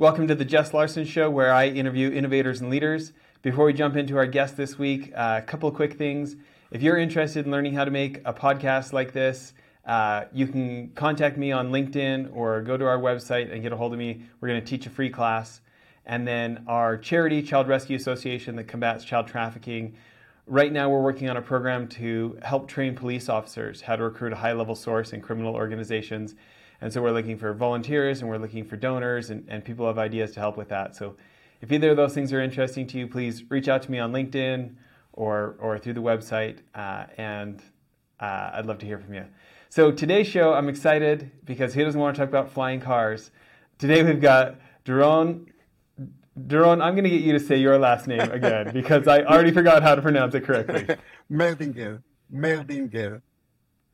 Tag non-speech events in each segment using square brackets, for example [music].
Welcome to the Jess Larson Show, where I interview innovators and leaders. Before we jump into our guest this week, uh, a couple of quick things. If you're interested in learning how to make a podcast like this, uh, you can contact me on LinkedIn or go to our website and get a hold of me. We're going to teach a free class. And then our charity, Child Rescue Association, that combats child trafficking. Right now, we're working on a program to help train police officers how to recruit a high level source in criminal organizations. And so we're looking for volunteers and we're looking for donors and, and people have ideas to help with that. So if either of those things are interesting to you, please reach out to me on LinkedIn or, or through the website, uh, and uh, I'd love to hear from you. So today's show, I'm excited because who doesn't want to talk about flying cars? Today we've got Doron. Doron, I'm going to get you to say your last name again [laughs] because I already forgot how to pronounce it correctly. [laughs] Merdinger. Merdinger.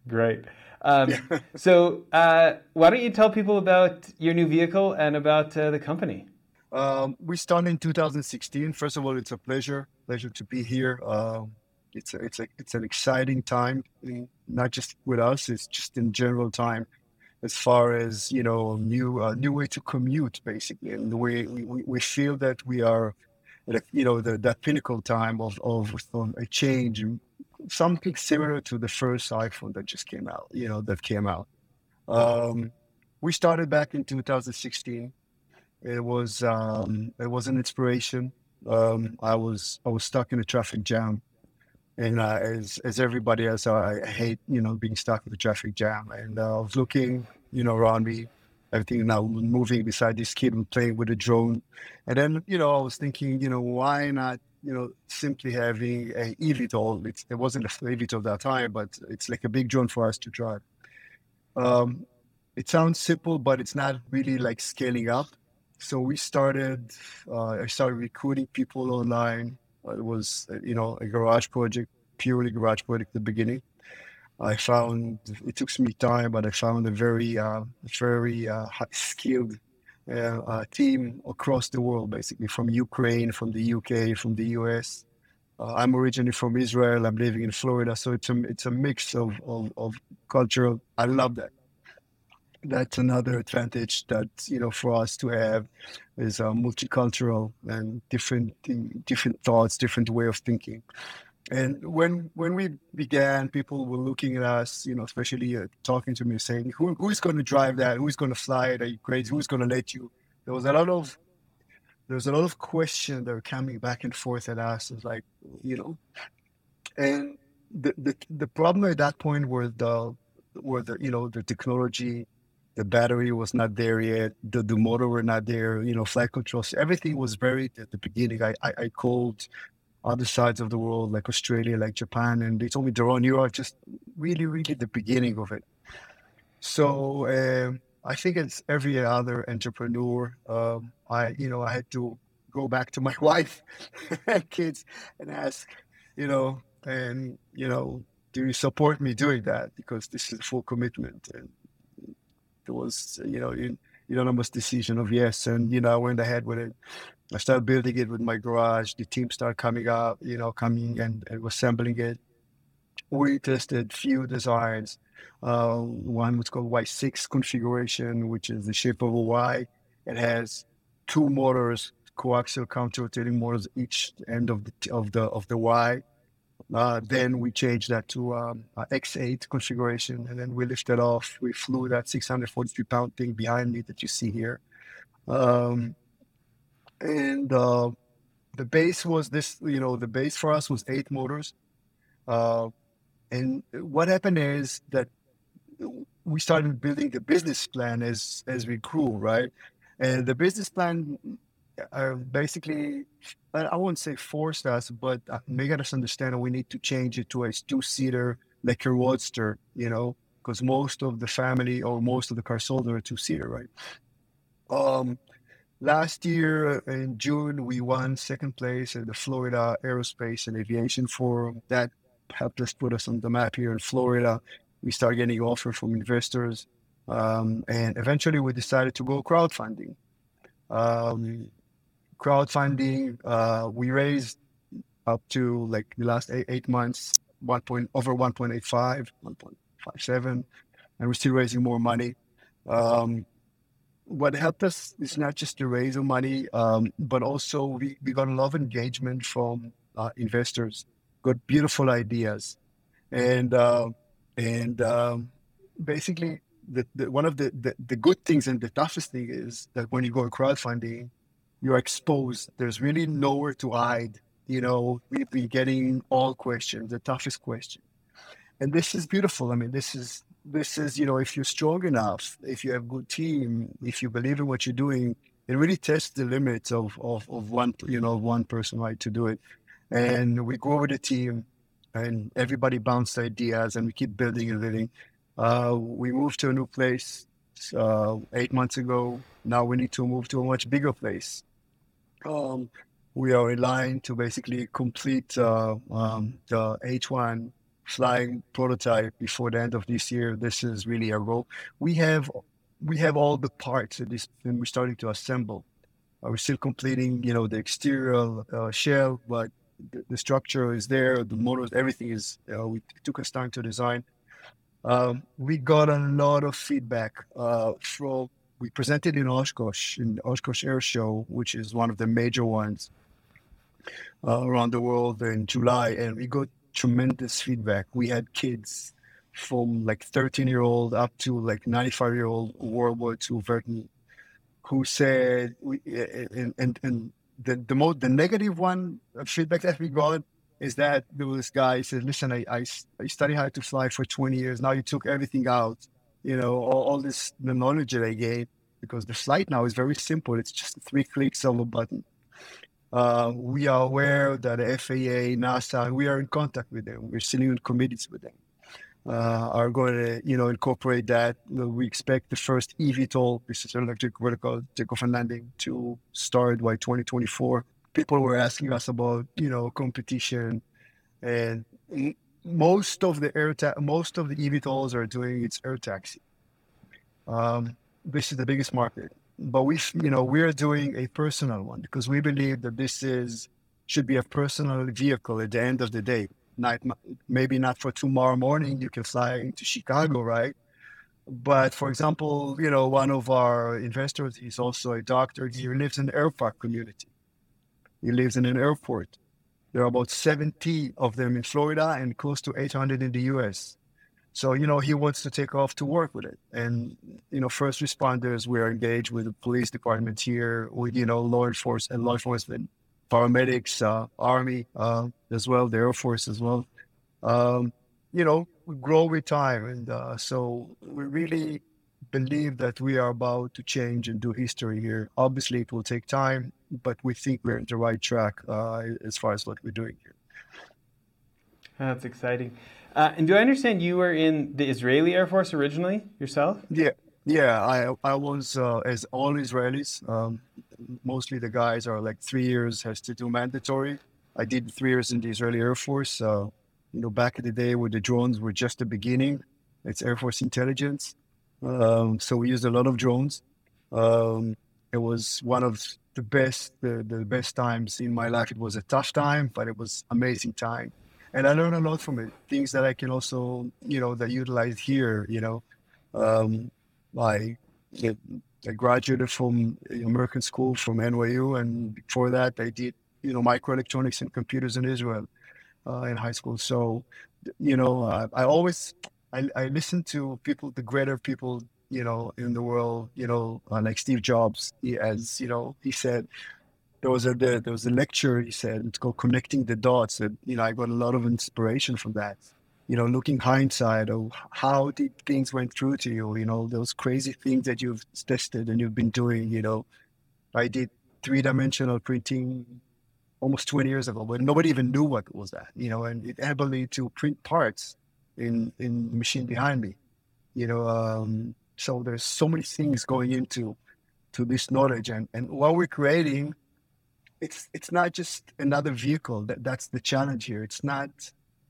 Great. Um, [laughs] so, uh, why don't you tell people about your new vehicle and about uh, the company? Um, we started in 2016. First of all, it's a pleasure, pleasure to be here. Uh, it's a, it's a, it's an exciting time, not just with us. It's just in general time, as far as you know, new uh, new way to commute, basically, and the way we, we, feel that we are, at a, you know, the, that pinnacle time of, of, of a change, something similar to the first iPhone that just came out. You know, that came out. Um, we started back in 2016 it was um, it was an inspiration. Um, I was I was stuck in a traffic jam, and uh, as as everybody else, I, I, hate you know being stuck in a traffic jam. And uh, I was looking you know around me, everything now moving beside this kid and playing with a drone, and then you know I was thinking you know why not you know simply having a eVTOL. It's, it wasn't a eVTOL that time, but it's like a big drone for us to drive. Um, it sounds simple, but it's not really like scaling up. So we started, uh, I started recruiting people online. It was, you know, a garage project, purely garage project at the beginning. I found, it took me time, but I found a very, uh, very uh, skilled uh, uh, team across the world, basically from Ukraine, from the UK, from the US. Uh, I'm originally from Israel. I'm living in Florida, so it's a it's a mix of of, of cultural. I love that that's another advantage that you know for us to have is uh, multicultural and different different thoughts, different way of thinking. And when when we began, people were looking at us, you know, especially uh, talking to me, saying, Who, "Who's going to drive that? Who's going to fly it? Are you crazy? Who's going to let you?" There was a lot of there was a lot of questions that were coming back and forth at us. It's like, you know, and the, the the problem at that point were the were the you know the technology the battery was not there yet. The, the motor were not there. You know, flight controls. Everything was buried at the beginning. I, I, I called other sides of the world, like Australia, like Japan, and they told me, Doron, you are just really, really the beginning of it. So um, I think it's every other entrepreneur. Um, I, you know, I had to go back to my [laughs] wife and kids and ask, you know, and you know, do you support me doing that? Because this is full commitment. And it was, you know, unanimous decision of yes. And, you know, I went ahead with it. I started building it with my garage. The team started coming up, you know, coming and, and assembling it. We tested few designs. Uh, one was called Y6 configuration, which is the shape of a Y. It has two motors, coaxial counter-rotating motors each end of the of the of the Y. Uh, then we changed that to um, X8 configuration, and then we lifted off. We flew that 643 pound thing behind me that you see here. Um, and uh, the base was this, you know, the base for us was eight motors. Uh, and what happened is that we started building the business plan as as we grew, right? And the business plan uh, basically, I won't say forced us, but uh, make us understand that we need to change it to a two seater, like a roadster, you know, because most of the family or most of the cars sold are two seater, right? Um, last year in June, we won second place at the Florida Aerospace and Aviation Forum. That helped us put us on the map here in Florida. We started getting offers from investors. Um, and eventually we decided to go crowdfunding. Um, crowdfunding. Uh, we raised up to like the last eight, eight months, one point over 1.85, 1.57, and we're still raising more money. Um, what helped us is not just to raise money, um, but also we, we got a lot of engagement from uh, investors, got beautiful ideas, and uh, and um, basically the, the, one of the, the, the good things and the toughest thing is that when you go crowdfunding, you're exposed. There's really nowhere to hide. You know, we've been getting all questions, the toughest question, and this is beautiful. I mean, this is this is, you know, if you're strong enough, if you have a good team, if you believe in what you're doing, it really tests the limits of, of, of one, you know, one person, right, to do it. And we grow with the team and everybody bounced ideas and we keep building and building. Uh, we moved to a new place uh, eight months ago. Now we need to move to a much bigger place. Um, we are in line to basically complete uh, um, the H1 flying prototype before the end of this year. This is really a goal. We have we have all the parts at this, and we're starting to assemble. Uh, we're still completing, you know, the exterior uh, shell, but the, the, structure is there. The motors, everything is. Uh, we took us time to design. Um, we got a lot of feedback uh, from. We presented in Oshkosh in Oshkosh Air Show, which is one of the major ones uh, around the world in July, and we got tremendous feedback. We had kids from like 13 year old up to like 95 year old World War II veteran who said, we, and, and, and the, the most, the negative one feedback that we got is that there was this guy said, listen, I, I, I studied how to fly for 20 years. Now you took everything out, you know, all, all this, the knowledge that I gained because the flight now is very simple. It's just three clicks of a button. Uh, we are aware that the FAA, NASA, we are in contact with them. We're sitting in committees with them. Uh, are going to, you know, incorporate that. We expect the first eVTOL, this is electric vertical takeoff and landing, to start by 2024. People were asking us about, you know, competition, and most of the air ta- most of the eVTOLs are doing its air taxi. Um, this is the biggest market but we, you know, we're doing a personal one because we believe that this is should be a personal vehicle at the end of the day. Not maybe not for tomorrow morning. You can fly to Chicago, right? But for example, you know, one of our investors, he's also a doctor. He lives in the airport community. He lives in an airport. There are about 70 of them in Florida and close to 800 in the US. So, you know, he wants to take off to work with it. And, you know, first responders, we're engaged with the police department here, with, you know, law enforcement, law enforcement, paramedics, uh, army uh, as well, the Air Force as well. Um, you know, we grow with time. And uh, so we really believe that we are about to change and do history here. Obviously, it will take time, but we think we're in the right track uh, as far as what we're doing here. That's exciting. Uh, and do I understand you were in the Israeli Air Force originally yourself? Yeah, yeah. I I was uh, as all Israelis. Um, mostly the guys are like three years has to do mandatory. I did three years in the Israeli Air Force. Uh, you know, back in the day where the drones were just the beginning. It's Air Force intelligence. Um, so we used a lot of drones. Um, it was one of the best, the, the best times in my life. It was a tough time, but it was amazing time and I learned a lot from it. Things that I can also, you know, that utilize here. You know, um, I, graduated from American school from NYU, and before that, I did, you know, microelectronics and computers in Israel uh, in high school. So, you know, I, I always I, I listen to people, the greater people, you know, in the world, you know, uh, like Steve Jobs, he, as you know, he said, there was a there, there was a lecture he said it's called connecting the dots and you know i got a lot of inspiration from that. You know looking hindsight of how did things went through to you you know those crazy things that you've tested and you've been doing you know. I did three-dimensional printing almost 20 years ago but nobody even knew what was that you know and it enabled me to print parts in in the machine behind me. You know um, so there's so many things going into to this knowledge and and what we're creating it's it's not just another vehicle. That that's the challenge here. It's not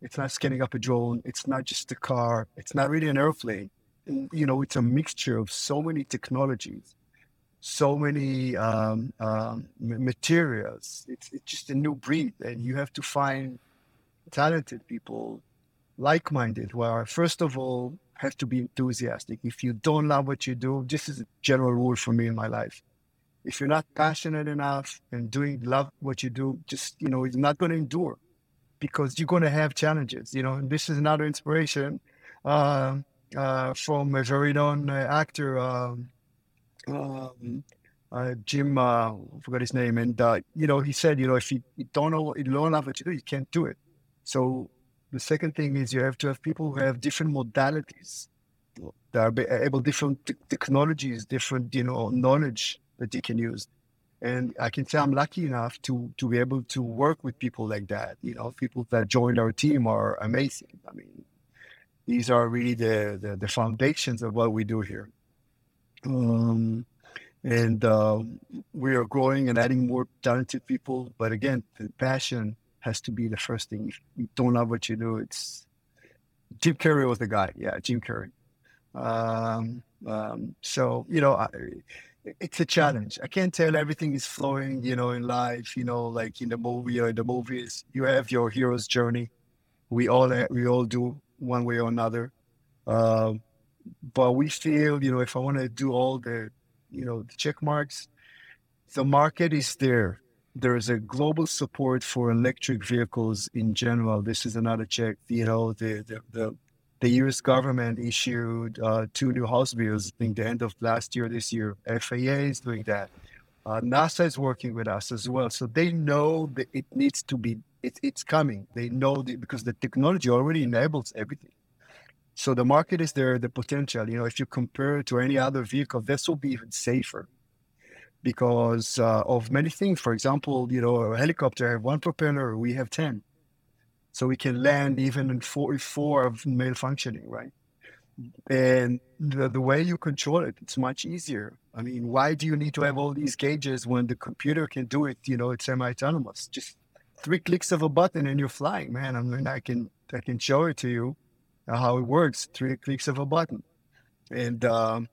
it's not scaling up a drone. It's not just a car. It's not really an airplane. You know, it's a mixture of so many technologies, so many um, um, materials. It's it's just a new breed, and you have to find talented people, like-minded, who are first of all have to be enthusiastic. If you don't love what you do, this is a general rule for me in my life. If you're not passionate enough and doing love what you do, just you know, it's not going to endure because you're going to have challenges. You know, and this is another inspiration uh, uh, from a very known uh, actor, um, um, uh, Jim. Uh, I forgot his name, and uh, you know, he said, you know, if you, you don't know, you don't love what you do, you can't do it. So the second thing is you have to have people who have different modalities that are able different t- technologies, different you know knowledge that they can use. And I can say I'm lucky enough to to be able to work with people like that. You know, people that joined our team are amazing. I mean, these are really the the, the foundations of what we do here. Um, and uh, we are growing and adding more talented people. But again, the passion has to be the first thing. If you don't love what you do, it's Jim Carrey was the guy. Yeah, Jim Carrey. Um, um, so you know, I, it's a challenge. I can't tell everything is flowing. You know, in life, you know, like in the movie or in the movies, you have your hero's journey. We all we all do one way or another. Uh, but we feel, you know, if I want to do all the, you know, the check marks, the market is there there is a global support for electric vehicles in general. This is another check. You know, the the the, the U.S. government issued uh, two new House bills. I think the end of last year, this year. FAA is doing that. Uh, NASA is working with us as well, so they know that it needs to be. It, it's coming. They know because the technology already enables everything. So the market is there, the potential. You know, if you compare it to any other vehicle, this will be even safer because uh, of many things. For example, you know, a helicopter have one propeller, we have 10. So we can land even in 44 of malfunctioning, right? And the, the way you control it, it's much easier. I mean, why do you need to have all these gauges when the computer can do it? You know, it's semi-autonomous. Just three clicks of a button and you're flying, man. I mean, I can I can show it to you how it works. Three clicks of a button, and um,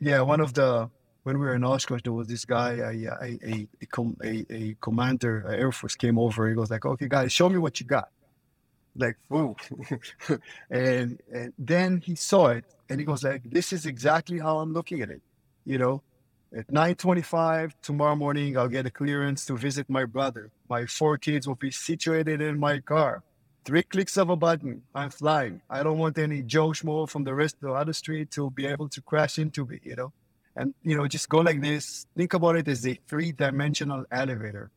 yeah, one of the when we were in Oshkosh, there was this guy, a, a, a, a, a commander, Air Force came over. He goes like, okay, guys, show me what you got. Like, whoa. [laughs] and, and then he saw it and he goes like, this is exactly how I'm looking at it. You know, at 9.25 tomorrow morning, I'll get a clearance to visit my brother. My four kids will be situated in my car. Three clicks of a button, I'm flying. I don't want any Joe Schmo from the rest of the other street to be able to crash into me, you know? And you know just go like this. Think about it as a three-dimensional elevator.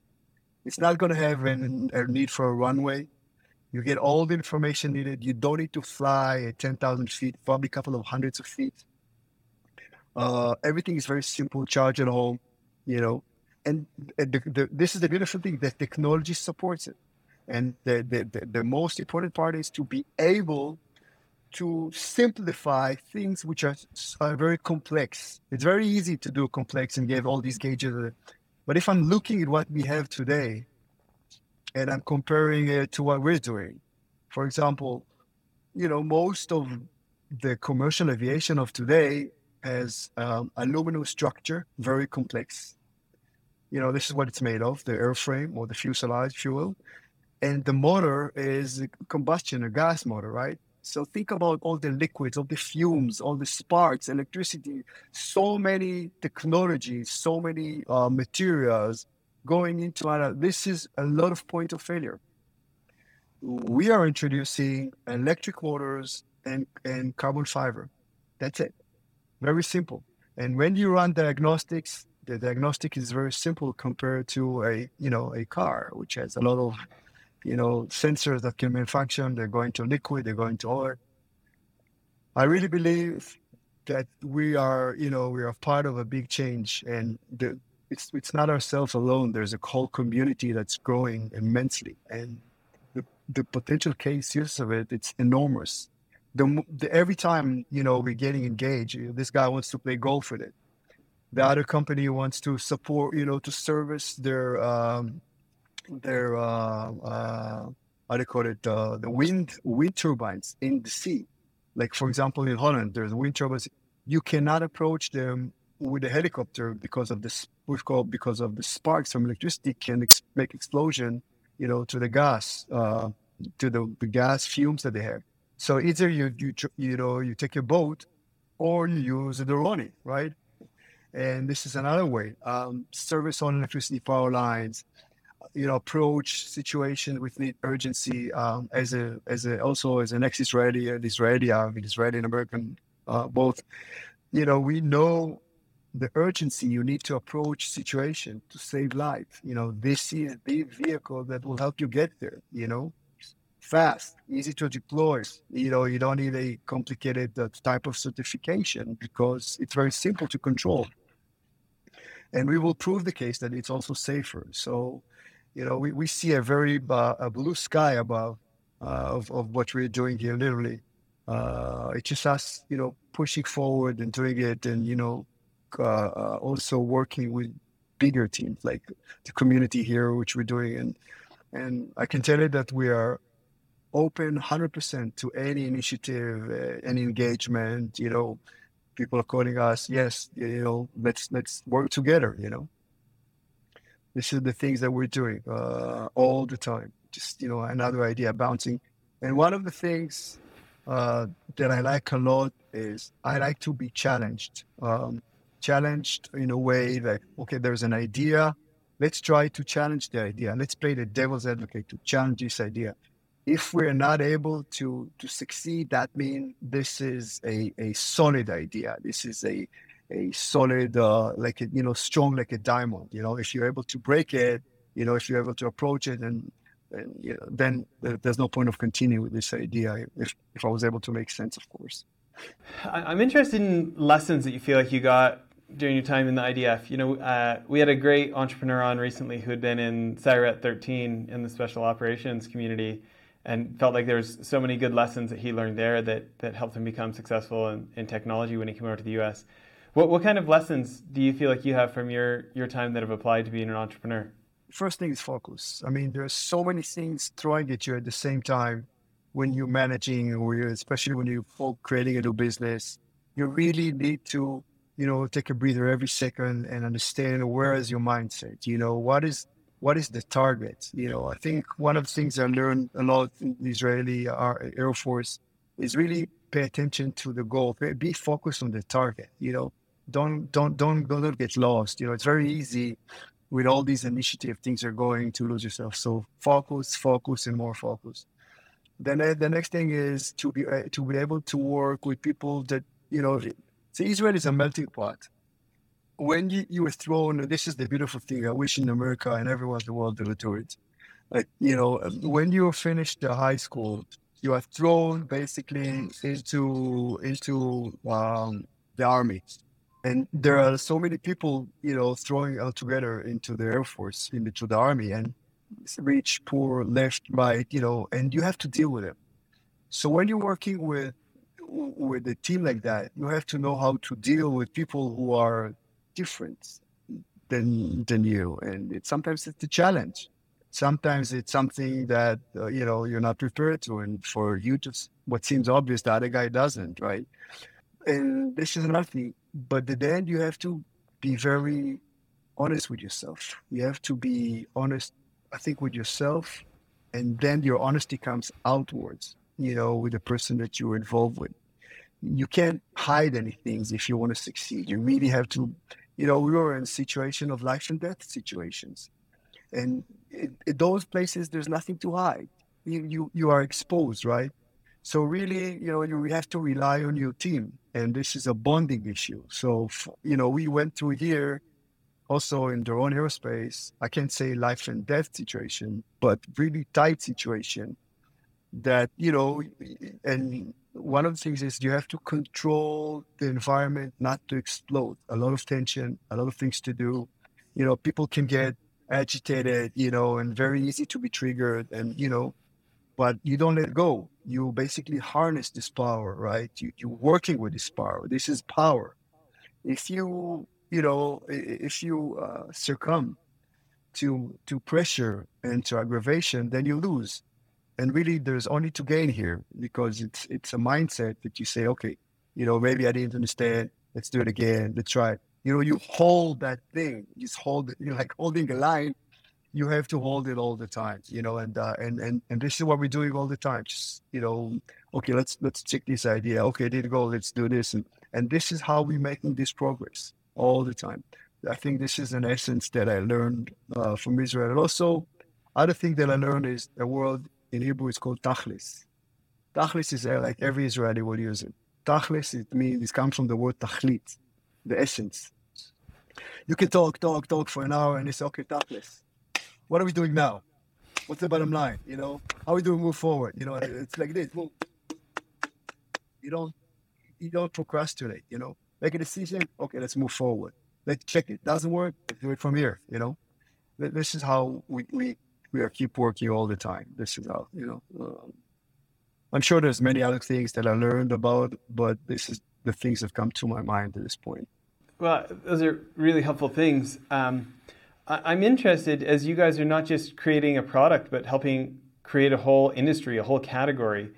It's not going to have an, a need for a runway. You get all the information needed. You don't need to fly at 10000 feet probably a couple of hundreds of feet. Uh, everything is very simple charge at home you know. And the, the, this is the beautiful thing that technology supports it. And the, the, the most important part is to be able to simplify things which are, are very complex. It's very easy to do complex and give all these gauges. But if I'm looking at what we have today and I'm comparing it to what we're doing, for example, you know, most of the commercial aviation of today has um, aluminum structure, very complex. You know, this is what it's made of, the airframe or the fuselage fuel. And the motor is a combustion, a gas motor, right? So think about all the liquids, all the fumes, all the sparks, electricity, so many technologies, so many uh, materials going into it. This is a lot of point of failure. We are introducing electric motors and, and carbon fiber. That's it. Very simple. And when you run diagnostics, the diagnostic is very simple compared to a you know a car, which has a lot of you know, sensors that can malfunction. They're going to liquid, they're going to oil. I really believe that we are, you know, we are part of a big change, and the, it's it's not ourselves alone. There's a whole community that's growing immensely, and the, the potential case use of it it's enormous. The, the, every time you know we're getting engaged, this guy wants to play golf with it. The other company wants to support, you know, to service their um, their uh, uh, how do you call it uh, the wind wind turbines in the sea. Like for example, in Holland, there's wind turbines. You cannot approach them with a helicopter because of. We've because of the sparks from electricity can ex- make explosion. You know, to the gas, uh, to the, the gas fumes that they have. So either you you you know you take a boat or you use a drone, right? And this is another way. Um, service on electricity power lines, you know, approach situation with need urgency um, as a as a also as an ex-Israeli and Israeli, I mean Israeli and American uh, both. You know, we know the urgency you need to approach situation to save life. You know, this is the vehicle that will help you get there. You know, fast, easy to deploy. You know, you don't need a complicated uh, type of certification because it's very simple to control. And we will prove the case that it's also safer. So, you know, we, we see a very uh, a blue sky above uh, of, of what we're doing here, literally. Uh, it's just us, you know, pushing forward and doing it and, you know, uh, also working with bigger teams like the community here, which we're doing. And, and I can tell you that we are open 100% to any initiative, uh, any engagement, you know, people are calling us, yes, you know, let's, let's work together, you know. This is the things that we're doing uh, all the time. Just, you know, another idea bouncing. And one of the things uh, that I like a lot is I like to be challenged. Um, challenged in a way that, okay, there's an idea. Let's try to challenge the idea. Let's play the devil's advocate to challenge this idea. If we're not able to to succeed, that means this is a, a solid idea. This is a a solid, uh, like a, you know, strong like a diamond. You know, if you're able to break it, you know, if you're able to approach it, and, and you know, then there's no point of continuing with this idea. If if I was able to make sense, of course. I'm interested in lessons that you feel like you got during your time in the IDF. You know, uh, we had a great entrepreneur on recently who had been in Sayeret 13 in the special operations community and felt like there's so many good lessons that he learned there that, that helped him become successful in, in technology when he came over to the US. What what kind of lessons do you feel like you have from your your time that have applied to being an entrepreneur? First thing is focus. I mean, there's so many things throwing at you at the same time when you're managing, or you're, especially when you're creating a new business. You really need to, you know, take a breather every second and understand where is your mindset. You know, what is what is the target? You know, I think one of the things I learned a lot in the Israeli uh, Air Force is really pay attention to the goal. Be focused on the target. You know, don't don't don't don't get lost. You know, it's very easy with all these initiative things are going to lose yourself. So focus, focus, and more focus. Then the next thing is to be uh, to be able to work with people that you know. See, Israel is a melting pot. When you, you were thrown, this is the beautiful thing. I wish in America and everywhere in the world they would do it. Like you know, when you finish the high school, you are thrown basically into into um, the army and there are so many people, you know, throwing all together into the Air Force, into the Army, and it's rich, poor, left, right, you know, and you have to deal with it. So when you're working with with a team like that, you have to know how to deal with people who are different than than you, and it, sometimes it's a challenge. Sometimes it's something that uh, you know you're not prepared to, and for you, just what seems obvious, the other guy doesn't, right? And this is another thing but at the end, you have to be very honest with yourself. You have to be honest, I think, with yourself, and then your honesty comes outwards. You know, with the person that you're involved with. You can't hide anything if you want to succeed. You really have to. You know, we were in situation of life and death situations, and in, in those places, there's nothing to hide. You you you are exposed, right? So really, you know, you have to rely on your team, and this is a bonding issue. So, you know, we went through here also in Doroni Aerospace. I can't say life and death situation, but really tight situation. That you know, and one of the things is you have to control the environment not to explode. A lot of tension, a lot of things to do. You know, people can get agitated, you know, and very easy to be triggered, and you know, but you don't let go. You basically harness this power, right? You, you're working with this power. This is power. If you, you know, if you uh, succumb to to pressure and to aggravation, then you lose. And really, there's only to gain here because it's it's a mindset that you say, okay, you know, maybe I didn't understand. Let's do it again. Let's try. You know, you hold that thing. You just hold. You're like holding a line you have to hold it all the time, you know, and uh, and and and this is what we're doing all the time. Just you know, okay, let's let's check this idea. Okay, did go. Let's do this, and and this is how we're making this progress all the time. I think this is an essence that I learned uh, from Israel. And also, other thing that I learned is a word in Hebrew is called tachlis. Tachlis is uh, like every Israeli will use it. Tachlis, it means it comes from the word tachlit, the essence. You can talk, talk, talk for an hour, and it's okay, tachlis. What are we doing now? What's the bottom line? You know, how are we doing move forward? You know, it's like this. Move. You don't, you don't procrastinate. You know, make a decision. Okay, let's move forward. Let's check it. Doesn't work. Do it from here. You know, this is how we we we are keep working all the time. This is how you know. Um, I'm sure there's many other things that I learned about, but this is the things that come to my mind at this point. Well, those are really helpful things. Um, I, am interested as you guys are not just creating a product, but helping create a whole industry, a whole category.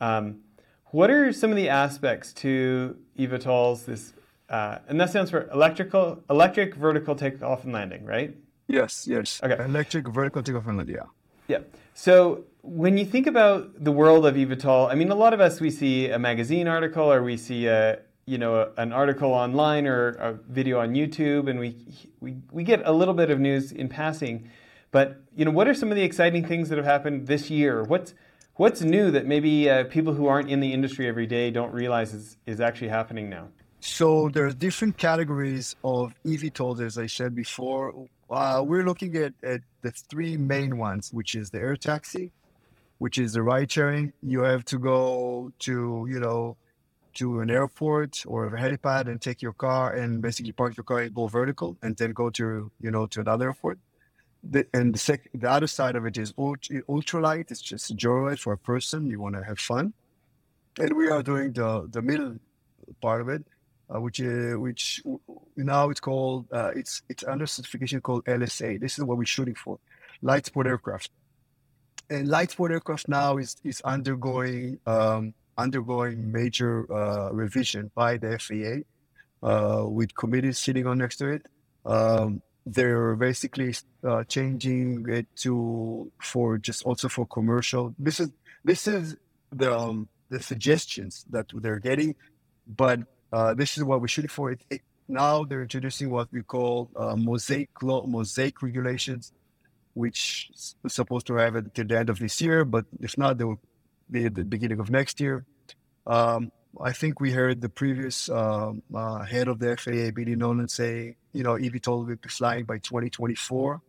Um, what are some of the aspects to eVTOL's this? Uh, and that stands for electrical, electric vertical takeoff and landing, right? Yes, yes. Okay. Electric vertical takeoff and landing. Yeah. Yeah. So when you think about the world of eVTOL, I mean, a lot of us we see a magazine article or we see a you know a, an article online or a video on YouTube, and we we we get a little bit of news in passing. But you know, what are some of the exciting things that have happened this year? What's what's new that maybe uh, people who aren't in the industry every day don't realize is, is actually happening now? So there are different categories of eVTOLs, as I said before. Uh, we're looking at, at the three main ones, which is the air taxi, which is the ride sharing. You have to go to, you know, to an airport or a helipad and take your car and basically park your car and go vertical and then go to, you know, to another airport. The, and the, sec- the other side of it is ultra, ultralight. It's just joyride for a person. You want to have fun. And we are doing the, the middle part of it, uh, which is, which now it's called, uh, it's, it's under certification called LSA. This is what we're shooting for, light sport aircraft and light sport aircraft now is is undergoing um, undergoing major uh, revision by the FAA uh, with committees sitting on next to it. Um, they're basically uh, changing it to for just also for commercial. This is this is the um, the suggestions that they're getting, but uh, this is what we're shooting for. It, it, now they're introducing what we call uh, mosaic law, mosaic regulations which is supposed to have it the end of this year, but if not, they will at the beginning of next year. Um, I think we heard the previous um, uh, head of the FAA, Billy Nolen, say, you know, eVTOL will be flying by 2024,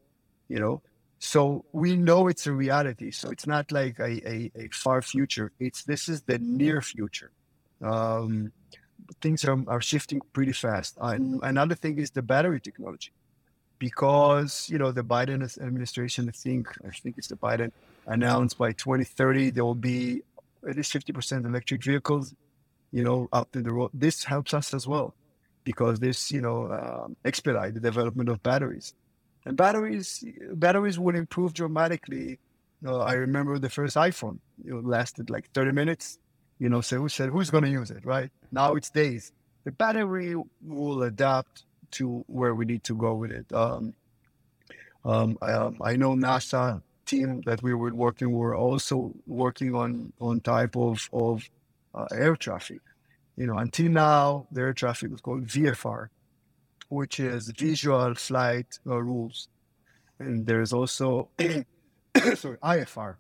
you know. So we know it's a reality. So it's not like a, a, a far future. It's this is the near future. Um, things are, are shifting pretty fast. And another thing is the battery technology because you know the Biden administration, I think I think it's the Biden announced by 2030 there will be at least 50% electric vehicles, you know, out in the road. This helps us as well because this you know um, expedite the development of batteries, and batteries batteries will improve dramatically. I remember the first iPhone; it lasted like 30 minutes. You know, so who said who's going to use it, right? Now it's days. The battery will adapt to where we need to go with it. Um, um, I, um, I, know NASA team that we were working were also working on on type of of uh, air traffic. You know, until now, the air traffic was called VFR, which is Visual Flight uh, Rules, and there is also [coughs] sorry IFR,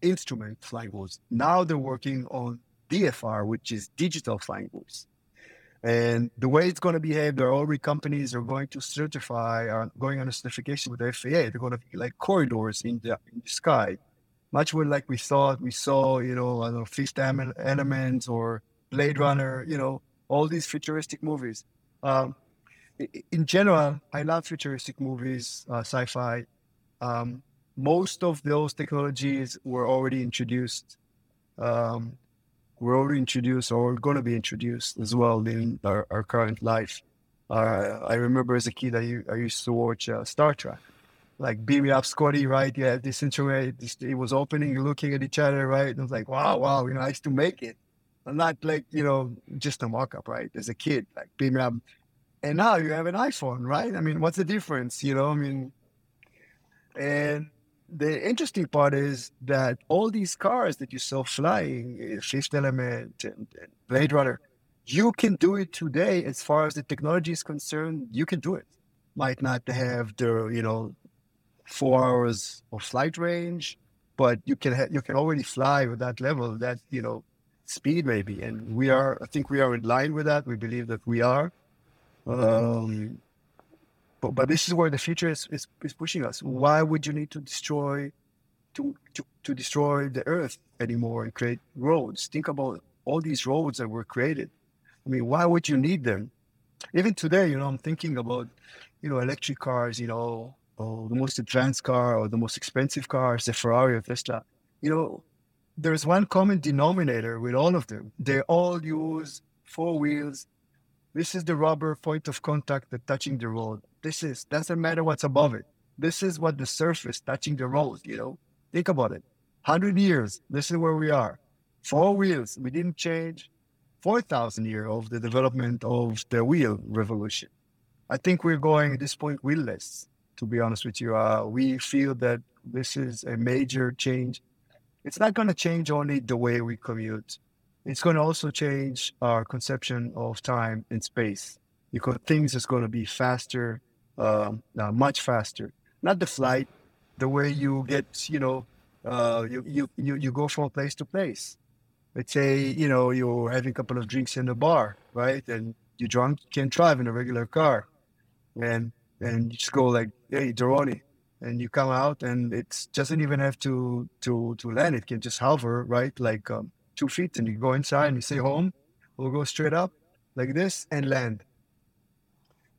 Instrument Flight Rules. Now they're working on DFR, which is Digital Flying Rules. And the way it's going to behave, there are already companies are going to certify, are going on a certification with the FAA. They're going to be like corridors in the, in the sky, much more like we thought. We saw, you know, I don't know, Fifth Element or Blade Runner, you know, all these futuristic movies. Um, in general, I love futuristic movies, uh, sci-fi. Um, most of those technologies were already introduced um, were already introduced or going to be introduced as well in our, our current life. Uh, I remember as a kid, I, I used to watch uh, Star Trek, like beam me up, Scotty, right? Yeah, this intro, this, it was opening, looking at each other, right? And I was like, wow, wow, you know, I used to make it. And not like, you know, just a mock up, right? As a kid, like beam me up. And now you have an iPhone, right? I mean, what's the difference? You know, I mean, And the interesting part is that all these cars that you saw flying, eh, Fifth Element and, and Blade Runner, you can do it today as far as the technology is concerned. You can do it. Might not have the you know four hours of flight range, but you can ha- you can already fly with that level, that you know speed maybe. And we are, I think we are in line with that. We believe that we are. Um, but, but this is where the future is, is, is pushing us. Why would you need to destroy to, to, to destroy the earth anymore and create roads? Think about all these roads that were created. I mean, why would you need them? Even today, you know, I'm thinking about, you know, electric cars, you know, or the most advanced car or the most expensive cars, the Ferrari or Tesla. You know, there's one common denominator with all of them. They all use four wheels. This is the rubber point of contact that touching the road. This is doesn't matter what's above it. This is what the surface touching the road, you know. Think about it. Hundred years, this is where we are. Four wheels. We didn't change four thousand years of the development of the wheel revolution. I think we're going at this point wheelless, to be honest with you. Uh, we feel that this is a major change. It's not going to change only the way we commute. It's going to also change our conception of time and space because things is going to be faster, uh, much faster. Not the flight, the way you get, you know, uh, you, you, you, you go from place to place. Let's say, you know, you're having a couple of drinks in the bar, right? And you're drunk, you can't drive in a regular car. And, and you just go like, hey, Doroni. And you come out and it doesn't even have to, to, to land. It can just hover, right? Like um, two feet and you go inside and you say home. We'll go straight up like this and land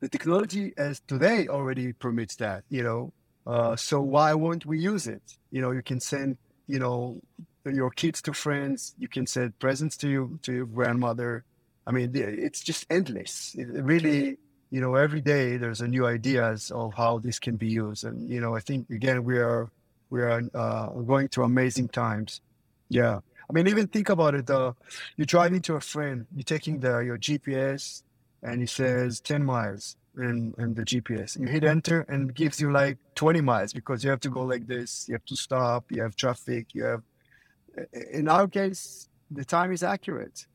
the technology as today already permits that, you know. Uh, so why won't we use it? You know, you can send, you know, your kids to friends. You can send presents to you to your grandmother. I mean, it's just endless. It really, you know, every day there's a new ideas of how this can be used. And you know, I think again we are we are uh, going through amazing times. Yeah, I mean, even think about it. Uh, you're driving to a friend. You're taking the your GPS and it says 10 miles in, in the GPS. You hit enter and it gives you like 20 miles because you have to go like this. You have to stop. You have traffic. You have, in our case, the time is accurate.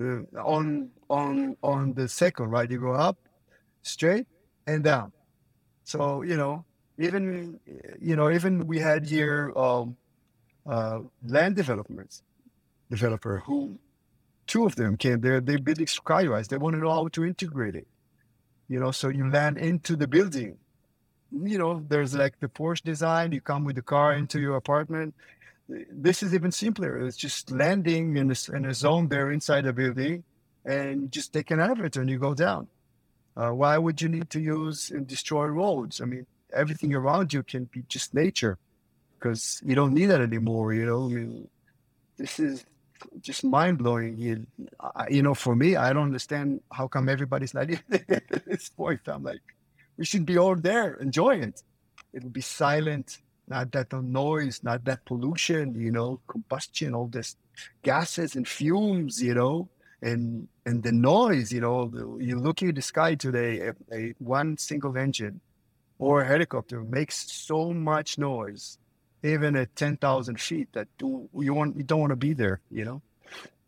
Uh, on on on the second, right? You go up, straight, and down. So you know, even you know, even we had here um, uh, land developments developer who two of them came there. They built skywise. They want to know how to integrate it. You know, so you land into the building. You know, there's like the Porsche design. You come with the car into your apartment. This is even simpler. It's just landing in a, in a zone there inside the building, and just take an elevator and you go down. Uh, why would you need to use and destroy roads? I mean, everything around you can be just nature, because you don't need that anymore. You know, I mean, this is just mind blowing. You, you know, for me, I don't understand how come everybody's not [laughs] at this point. I'm like, we should be all there enjoying it. It'll be silent, not that noise, not that pollution, you know, combustion, all this gases and fumes, you know, and and the noise, you know. You look at the sky today, a, a one single engine or a helicopter makes so much noise even at 10,000 feet that do, you want you don't want to be there, you know.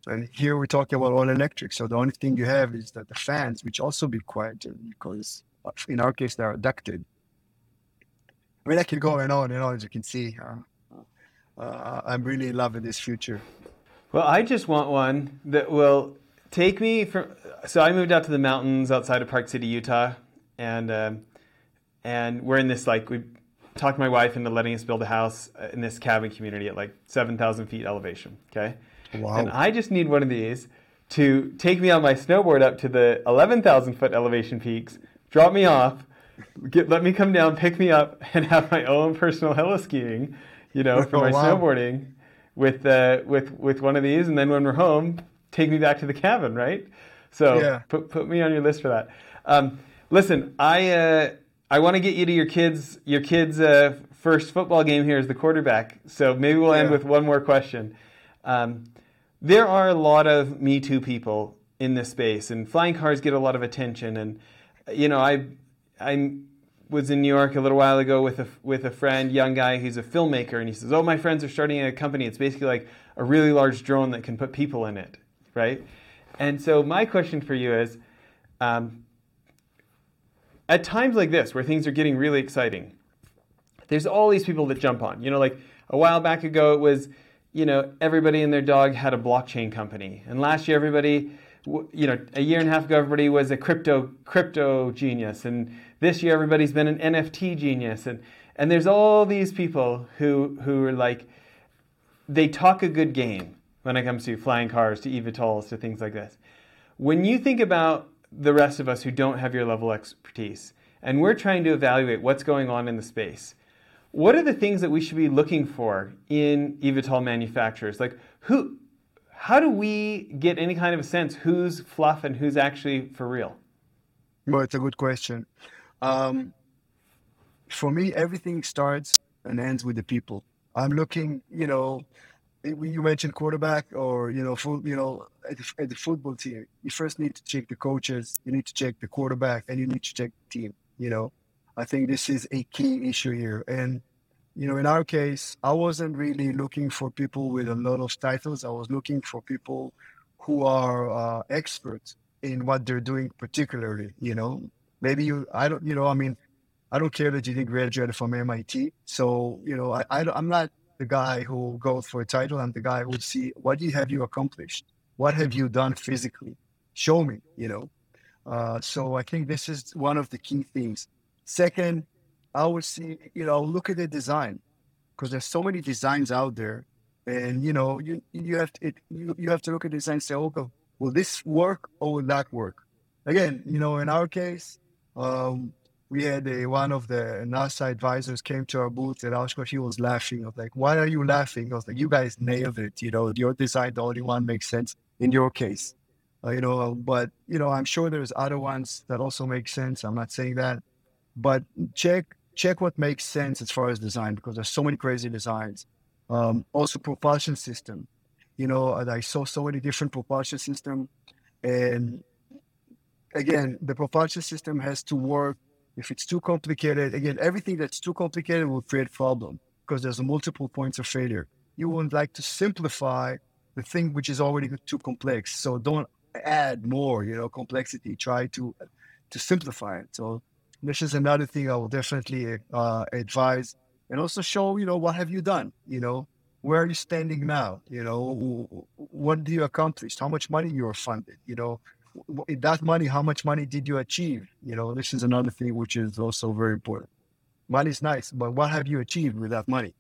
And here we're talking about all electric, so the only thing you have is that the fans, which also be quieter because uh, in our case they're ducted. I mean, I can go on and on and on, as you can see. Uh, uh, I'm really loving this future. Well, I just want one that will take me from. So I moved out to the mountains outside of Park City, Utah, and um, and we're in this like we talked my wife into letting us build a house uh, in this cabin community at like 7,000 feet elevation. Okay. Wow. And I just need one of these to take me on my snowboard up to the 11,000 foot elevation peaks, drop me off, get, let me come down, pick me up, [laughs] and have my own personal heli skiing, you know, for [laughs] oh, my wow. snowboarding with, uh, with, with one of these. And then when we're home, take me back to the cabin, right? So yeah. put, put me on your list for that. Um, listen, I, uh, I want to get you to your kids your kids' uh, first football game here as the quarterback. So maybe we'll yeah. end with one more question. Um, there are a lot of Me Too people in this space, and flying cars get a lot of attention. And you know, I I'm was in New York a little while ago with a with a friend, young guy who's a filmmaker, and he says, "Oh, my friends are starting a company. It's basically like a really large drone that can put people in it, right?" And so my question for you is, um, at times like this, where things are getting really exciting, there's all these people that jump on. You know, like a while back ago, it was, you know, everybody and their dog had a blockchain company, and last year everybody you know, a year and a half ago, everybody was a crypto crypto genius, and this year everybody's been an NFT genius, and and there's all these people who who are like, they talk a good game when it comes to flying cars, to eVTOLs, to things like this. When you think about the rest of us who don't have your level expertise, and we're trying to evaluate what's going on in the space, what are the things that we should be looking for in eVTOL manufacturers? Like who how do we get any kind of a sense who's fluff and who's actually for real? Well, it's a good question. Um, for me, everything starts and ends with the people. I'm looking, you know, you mentioned quarterback or you know, full, you know, at the, at the, football team. You first need to check the coaches, you need to check the quarterback, and you need to check the team. You know, I think this is a key issue here, and you know, in our case, I wasn't really looking for people with a lot of titles. I was looking for people who are uh, experts in what they're doing, particularly. You know, maybe you, I don't, you know, I mean, I don't care that you didn't graduate from MIT. So, you know, I, I I'm not the guy who goes for a title. I'm the guy who would see what you have you accomplished, what have you done physically. Show me, you know. Uh, so I think this is one of the key things. Second, I would see, you know, look at the design because there's so many designs out there, and you know, you you have to it, you, you have to look at the design and say, okay, will this work or will that work? Again, you know, in our case, um, we had a one of the NASA advisors came to our booth at Oshkosh. He was laughing. I was like, "Why are you laughing?" I was like, "You guys nailed it. You know, your design, the only one makes sense in your case." Uh, you know, but you know, I'm sure there's other ones that also make sense. I'm not saying that, but check check what makes sense as far as design because there's so many crazy designs. Um, also propulsion system. You know, I saw so many different propulsion system, and again, the propulsion system has to work. If it's too complicated, again, everything that's too complicated will create problem because there's multiple points of failure. You would like to simplify the thing which is already too complex. So don't add more, you know, complexity. Try to to simplify it. So this is another thing I will definitely uh, advise, and also show you know what have you done. You know where are you standing now? You know what do you accomplish? How much money you are funded? You know that money, how much money did you achieve? You know this is another thing which is also very important. Money is nice, but what have you achieved with that money?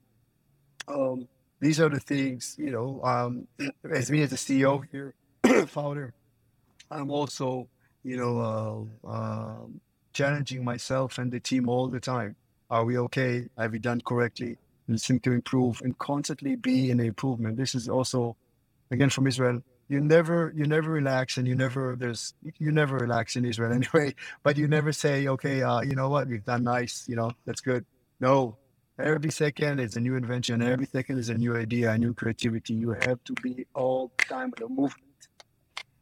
Um, these are the things you know. Um, [clears throat] as me as a CEO here, [clears throat] founder, I'm also you know uh, um, challenging myself and the team all the time. Are we okay? Have we done correctly? Listen to improve and constantly be in improvement. This is also, again, from Israel. You never, you never relax, and you never there's you never relax in Israel [laughs] anyway. But you never say, okay, uh, you know what, we've done nice, you know, that's good. No, every second is a new invention. Every second is a new idea, a new creativity. You have to be all the time in the movement.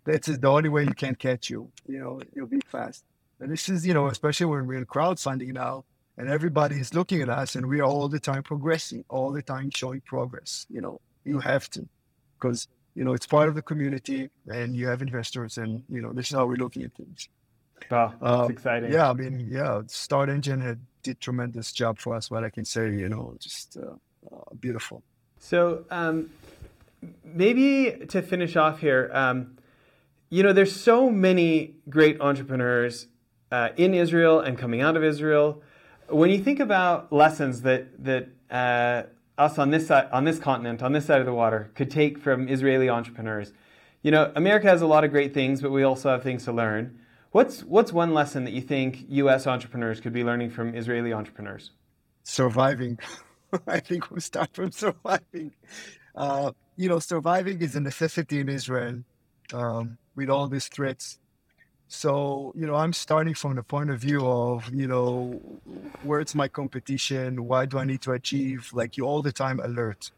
That's the only way you can catch you. You know, you'll be fast. And this is, you know, especially when we're in crowdfunding now and everybody is looking at us and we are all the time progressing, all the time showing progress. You know, you have to because, you know, it's part of the community and you have investors and, you know, this is how we're looking at things. Wow, that's um, exciting. Yeah, I mean, yeah, StartEngine had did tremendous job for us. What I can say, you know, just uh, uh, beautiful. So um, maybe to finish off here, um, you know, there's so many great entrepreneurs uh, in Israel and coming out of Israel. When you think about lessons that that uh, us on this side, on this continent, on this side of the water, could take from Israeli entrepreneurs, you know, America has a lot of great things, but we also have things to learn. What's what's one lesson that you think U.S. entrepreneurs could be learning from Israeli entrepreneurs? Surviving. [laughs] I think we start from surviving. Uh, you know, surviving is a necessity in Israel um, with all these threats so, you know, I'm starting from the point of view of, you know, where's my competition? Why do I need to achieve? Like you all the time alert.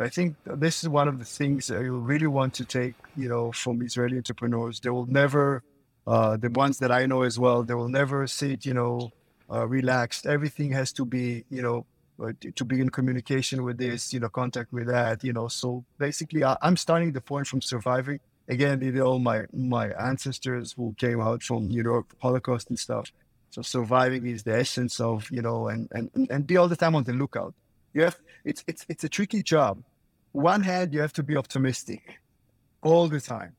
I think this is one of the things that you really want to take, you know, from Israeli entrepreneurs. They will never, uh, the ones that I know as well, they will never sit, you know, uh, relaxed. Everything has to be, you know, uh, to be in communication with this, you know, contact with that, you know. So basically, I, am starting the point from surviving. Again, you know, my my ancestors who came out from you know Holocaust and stuff. So surviving is the essence of you know, and and and be all the time on the lookout. You have it's it's it's a tricky job. One hand, you have to be optimistic all the time,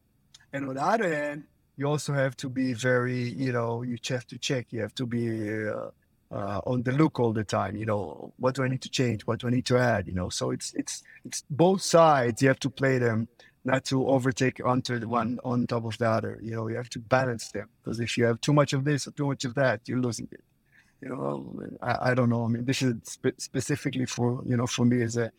and on the other hand, you also have to be very, you know, you have to check. You have to be uh, uh, on the look all the time. You know, what do I need to change? What do I need to add? You know, so it's it's it's both sides. You have to play them, not to overtake onto the one on top of the other. You know, you have to balance them because if you have too much of this or too much of that, you're losing it. You know, I, I don't know. I mean, this is spe- specifically for you know for me as a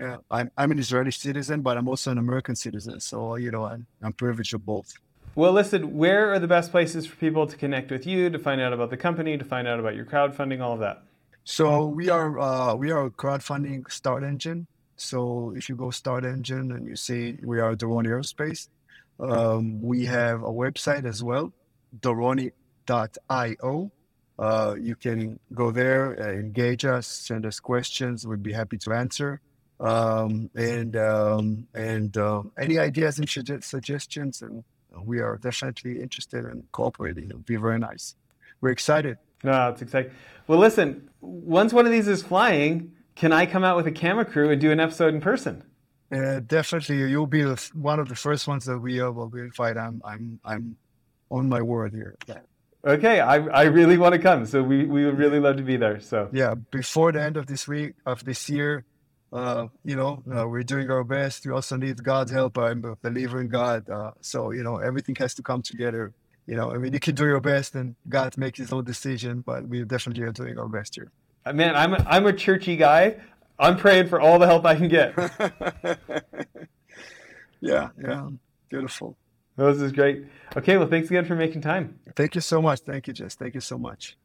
yeah, I'm I'm an Israeli citizen, but I'm also an American citizen. So you know, I'm I'm privileged of both. Well, listen, where are the best places for people to connect with you, to find out about the company, to find out about your crowdfunding, all of that? So we are uh, we are a crowdfunding StartEngine. So if you go StartEngine and you see we are Doroni Aerospace, um, we have a website as well, doroni.io. Uh, you can go there, uh, engage us, send us questions. We'd be happy to answer. Um, and um, and uh, any ideas and suggestions and we are definitely interested in cooperating. It would be very nice. We're excited. No, it's exciting. Well, listen, once one of these is flying, can I come out with a camera crew and do an episode in person? Uh, definitely, you'll be one of the first ones that we uh, will invite. I'm, I'm, I'm on my word here. Yeah. Okay, I, I really want to come, so we, we would really love to be there. So yeah, before the end of this week of this year, uh, you know, uh, we're doing our best. We also need God's help. I'm a believer in God. Uh, so, you know, everything has to come together. You know, I mean, you can do your best and God makes his own decision, but we definitely are doing our best here. Man, I'm a, I'm a churchy guy. I'm praying for all the help I can get. [laughs] yeah, yeah. Beautiful. This is great. Okay, well, thanks again for making time. Thank you so much. Thank you, Jess. Thank you so much.